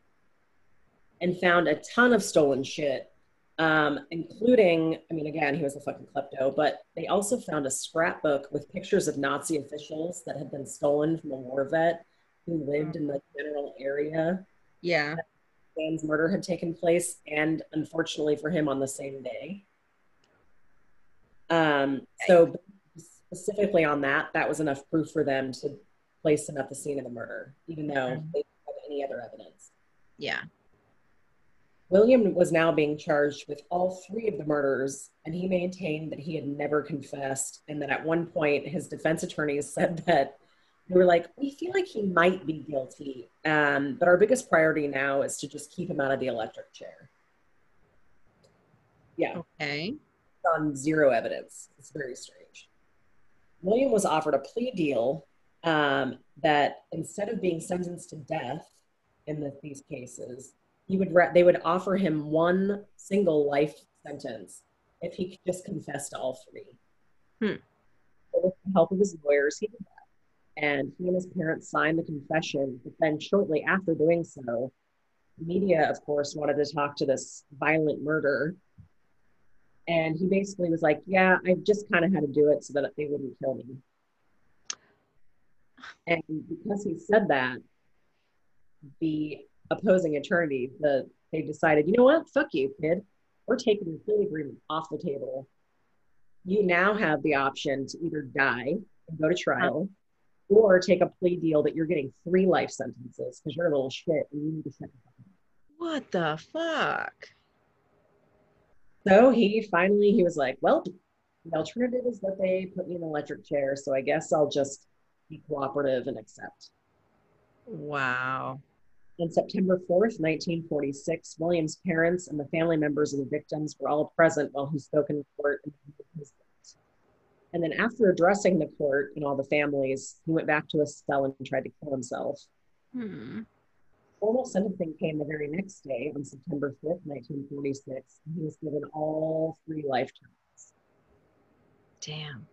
and found a ton of stolen shit um, including, I mean, again, he was a fucking klepto, but they also found a scrapbook with pictures of Nazi officials that had been stolen from a war vet who lived in the general area. Yeah. Dan's murder had taken place, and unfortunately for him, on the same day. Um, so, specifically on that, that was enough proof for them to place him at the scene of the murder, even though mm-hmm. they didn't have any other evidence. Yeah. William was now being charged with all three of the murders, and he maintained that he had never confessed, and that at one point his defense attorneys said that they were like, "We feel like he might be guilty, um, but our biggest priority now is to just keep him out of the electric chair." Yeah. Okay. On zero evidence. It's very strange. William was offered a plea deal um, that instead of being sentenced to death in the, these cases, he would re- they would offer him one single life sentence if he could just confess to all three. Hmm. with the help of his lawyers, he did. And he and his parents signed the confession. But then, shortly after doing so, media, of course, wanted to talk to this violent murder. And he basically was like, Yeah, I just kind of had to do it so that they wouldn't kill me. And because he said that, the opposing attorney, the they decided, you know what, fuck you, kid. We're taking the plea agreement off the table. You now have the option to either die and go to trial, or take a plea deal that you're getting three life sentences because you're a little shit and you need to shut What the fuck? So he finally he was like, well, the alternative is that they put me in an electric chair, so I guess I'll just be cooperative and accept. Wow. On September 4th, 1946, William's parents and the family members of the victims were all present while he spoke in court. And then, after addressing the court and all the families, he went back to his cell and tried to kill himself. Hmm. Formal sentencing came the very next day on September 5th, 1946. He was given all three life terms. Damn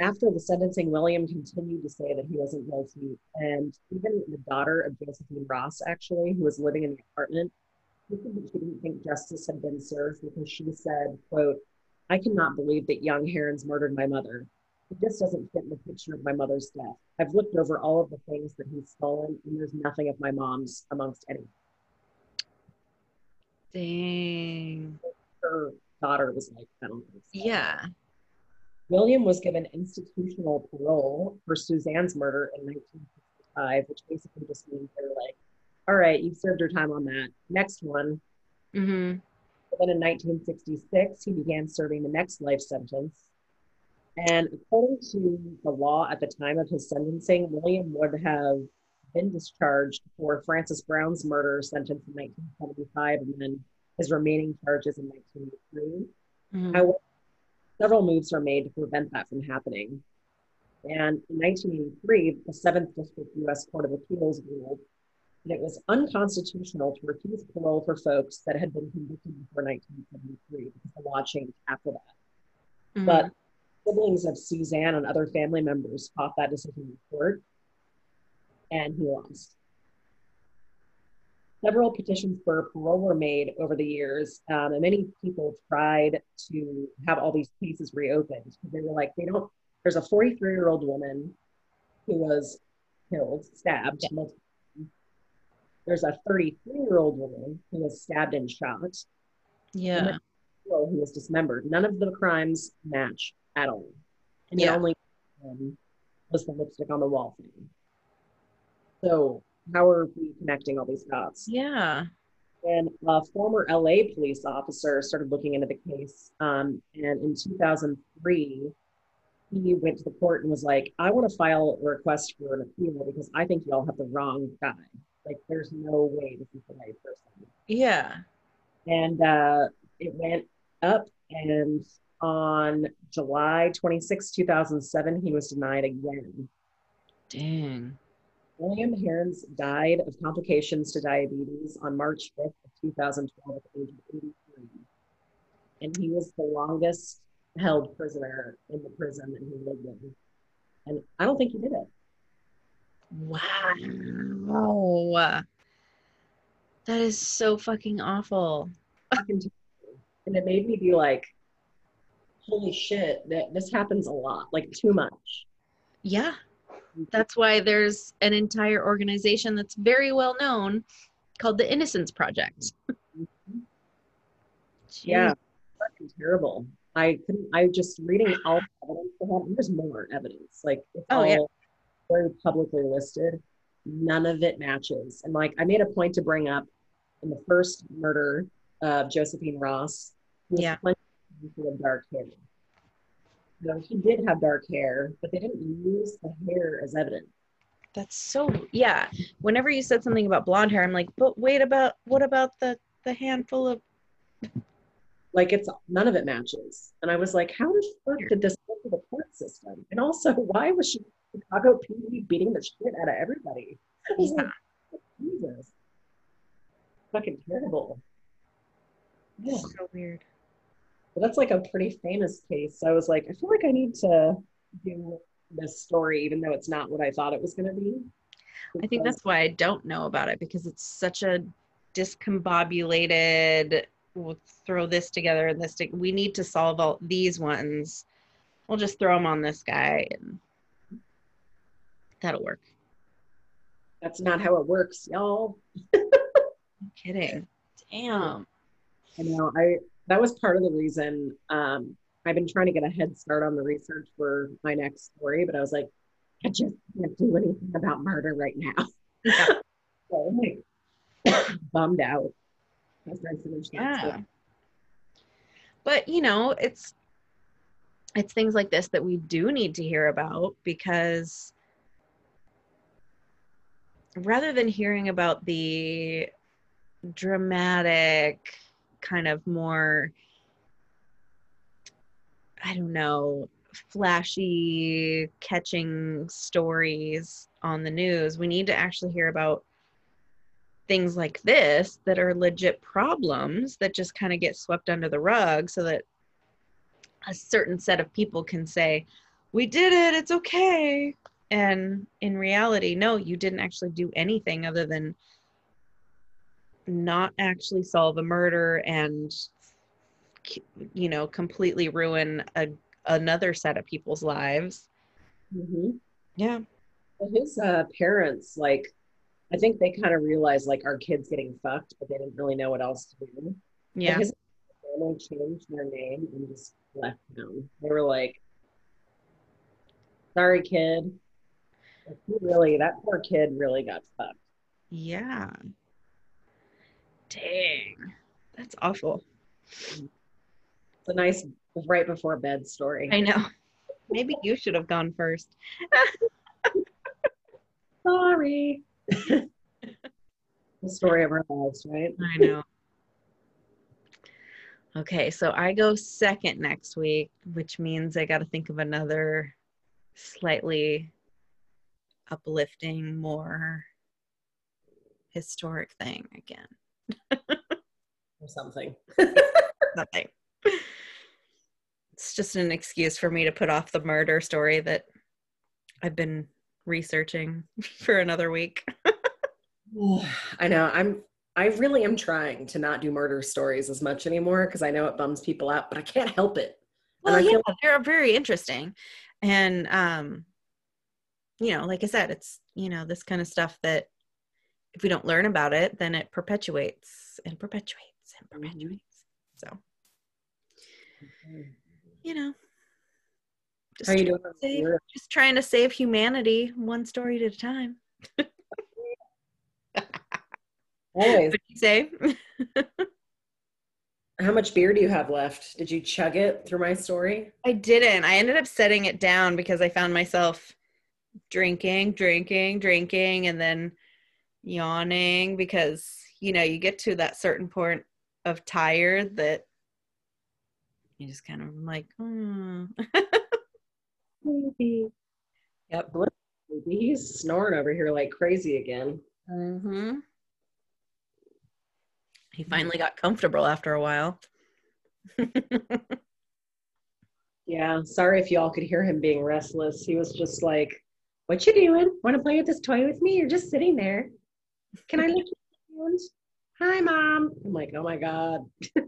after the sentencing, William continued to say that he wasn't guilty. And even the daughter of Josephine Ross, actually, who was living in the apartment, she didn't think justice had been served because she said, quote, I cannot believe that young Heirens murdered my mother. It just doesn't fit in the picture of my mother's death. I've looked over all of the things that he's stolen, and there's nothing of my mom's amongst any. Dang. Her daughter was like, I don't think so. Yeah. William was given institutional parole for Suzanne's murder in 1965, which basically just means they're like, all right, you've served your time on that. Next one. Mm-hmm. Then in 1966, he began serving the next life sentence. And according to the law at the time of his sentencing, William would have been discharged for Frances Brown's murder sentence in 1975 and then his remaining charges in 1983. Mm-hmm. However, Several moves are made to prevent that from happening. And in 1983, the Seventh District U.S. Court of Appeals ruled that it was unconstitutional to refuse parole for folks that had been convicted before 1973 because the law changed after that. Mm-hmm. But siblings of Suzanne and other family members fought that decision in court, and he lost. Several petitions for parole were made over the years, um, and many people tried to have all these cases reopened because they were like, they don't. There's a 43 year old woman who was killed, stabbed. Yeah. There's a 33 year old woman who was stabbed and shot. Yeah. who was dismembered. None of the crimes match. at all. And Yeah. it only um, was the lipstick on the wall thing. So how are we connecting all these dots? Yeah. And a former LA police officer started looking into the case. Um, and in 2003, he went to the court and was like, I want to file a request for an appeal because I think y'all have the wrong guy. Like, there's no way this is the right person. Yeah. And uh, it went up. And on July 26, 2007, he was denied again. Dang. William Heirens died of complications to diabetes on March 5th of 2012 at the age of 83. And he was the longest held prisoner in the prison that he lived in. And I don't think he did it. Wow. That is so fucking awful. And it made me be like, holy shit, that this happens a lot, like too much. Yeah. That's why there's an entire organization that's very well known called the Innocence Project. Mm-hmm. Yeah, fucking terrible. I couldn't. I just reading all the evidence for. There's more evidence. Like Oh, all yeah. Very publicly listed. None of it matches. And like I made a point to bring up in the first murder of Josephine Ross. he Yeah. plenty of dark hair. No, he did have dark hair, but they didn't use the hair as evidence. That's so yeah. Whenever you said something about blonde hair, I'm like, but wait about what about the the handful of Like it's none of it matches. And I was like, how the fuck did this go to the court system? And also, why was she Chicago PD beating the shit out of everybody? Like, Jesus. Fucking terrible. Yeah. so weird. But that's like a pretty famous case. So I was like, I feel like I need to do this story, even though it's not what I thought it was gonna be. I think that's why I don't know about it because it's such a discombobulated. We'll throw this together and this. To, we need to solve all these ones. We'll just throw them on this guy and that'll work. that's not how it works, y'all. No kidding. Damn. I know. I that was part of the reason um, I've been trying to get a head start on the research for my next story, but I was like, I just can't do anything about murder right now. Yeah. so I'm like bummed out after I finished that Yeah. But you know, it's it's things like this that we do need to hear about because rather than hearing about the dramatic kind of more I don't know, flashy catching stories on the news, we need to actually hear about things like this that are legit problems that just kind of get swept under the rug so that a certain set of people can say, We did it, it's okay. And in reality, no, you didn't actually do anything other than not actually solve a murder and, you know, completely ruin a, another set of people's lives. Mhm. Yeah. But His uh, parents, like, I think they kind of realized like our kids getting fucked, but they didn't really know what else to do. Yeah. His family changed their name and just left him. They were like, "Sorry, kid." He really, that poor kid really got fucked. Yeah. Dang. That's awful. It's a nice right before bed story. I know. Maybe you should have gone first. Sorry. the story of our lives, right? I know. Okay, so I go second next week, which means I got to think of another slightly uplifting, more historic thing again. Or something. Nothing. It's just an excuse for me to put off the murder story that I've been researching for another week. I know. I'm I really am trying to not do murder stories as much anymore because I know it bums people out, but I can't help it. Well, yeah, feel they're very interesting, and um, you know, like I said, it's you know this kind of stuff that if we don't learn about it, then it perpetuates and perpetuates and Mhm. perpetuates. So you know, Just you doing? Save, just trying to save humanity one story at a time. Always. What you say? How much beer do you have left? Did you chug it through my story? I didn't. I ended up setting it down because I found myself drinking, drinking, drinking, and then yawning because, you know, you get to that certain point of tired that you just kind of like, hmm. Maybe. Yep. He's snoring over here like crazy again. Mm-hmm. He finally got comfortable after a while. yeah, sorry if y'all could hear him being restless. He was just like, "What you doing? Want to play with this toy with me? You're just sitting there. Can I lick your hands? Hi, mom." I'm like, "Oh my god."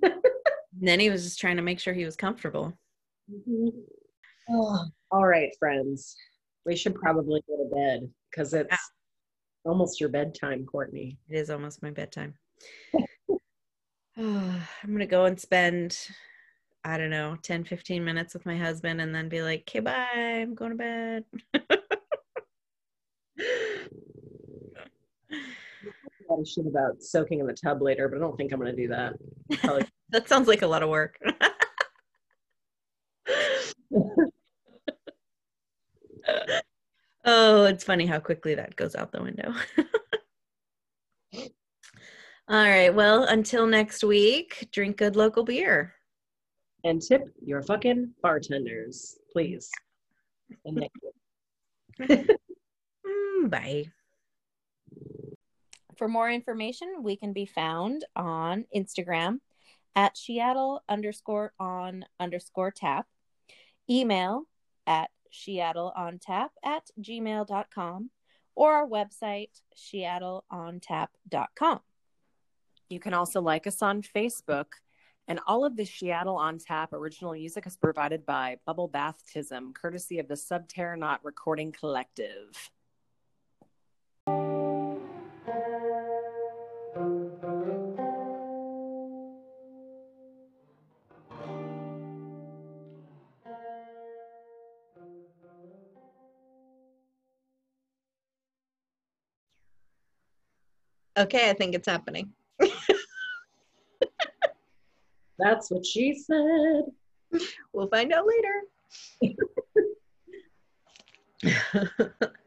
then he was just trying to make sure he was comfortable. Mm-hmm. Oh, all right, friends. We should probably go to bed because it's yeah. almost your bedtime, Courtney. It is almost my bedtime. I'm going to go and spend, I don't know, 10, 15 minutes with my husband and then be like, okay, bye, I'm going to bed. lot of shit about soaking in the tub later, but I don't think I'm going to do that. Probably. that sounds like a lot of work. oh, it's funny how quickly that goes out the window. All right. Well, until next week, drink good local beer. And tip your fucking bartenders, please. And thank you. mm, bye. For more information, we can be found on Instagram at SHEattle underscore on underscore tap, email at SHEattle on tap at gmail.com, or our website, sheattleontap.com. You can also like us on Facebook. And all of the SHEattle on Tap original music is provided by Bubble Baptism, courtesy of the Subterranaut Recording Collective. Okay, I think it's happening. That's what she said. We'll find out later.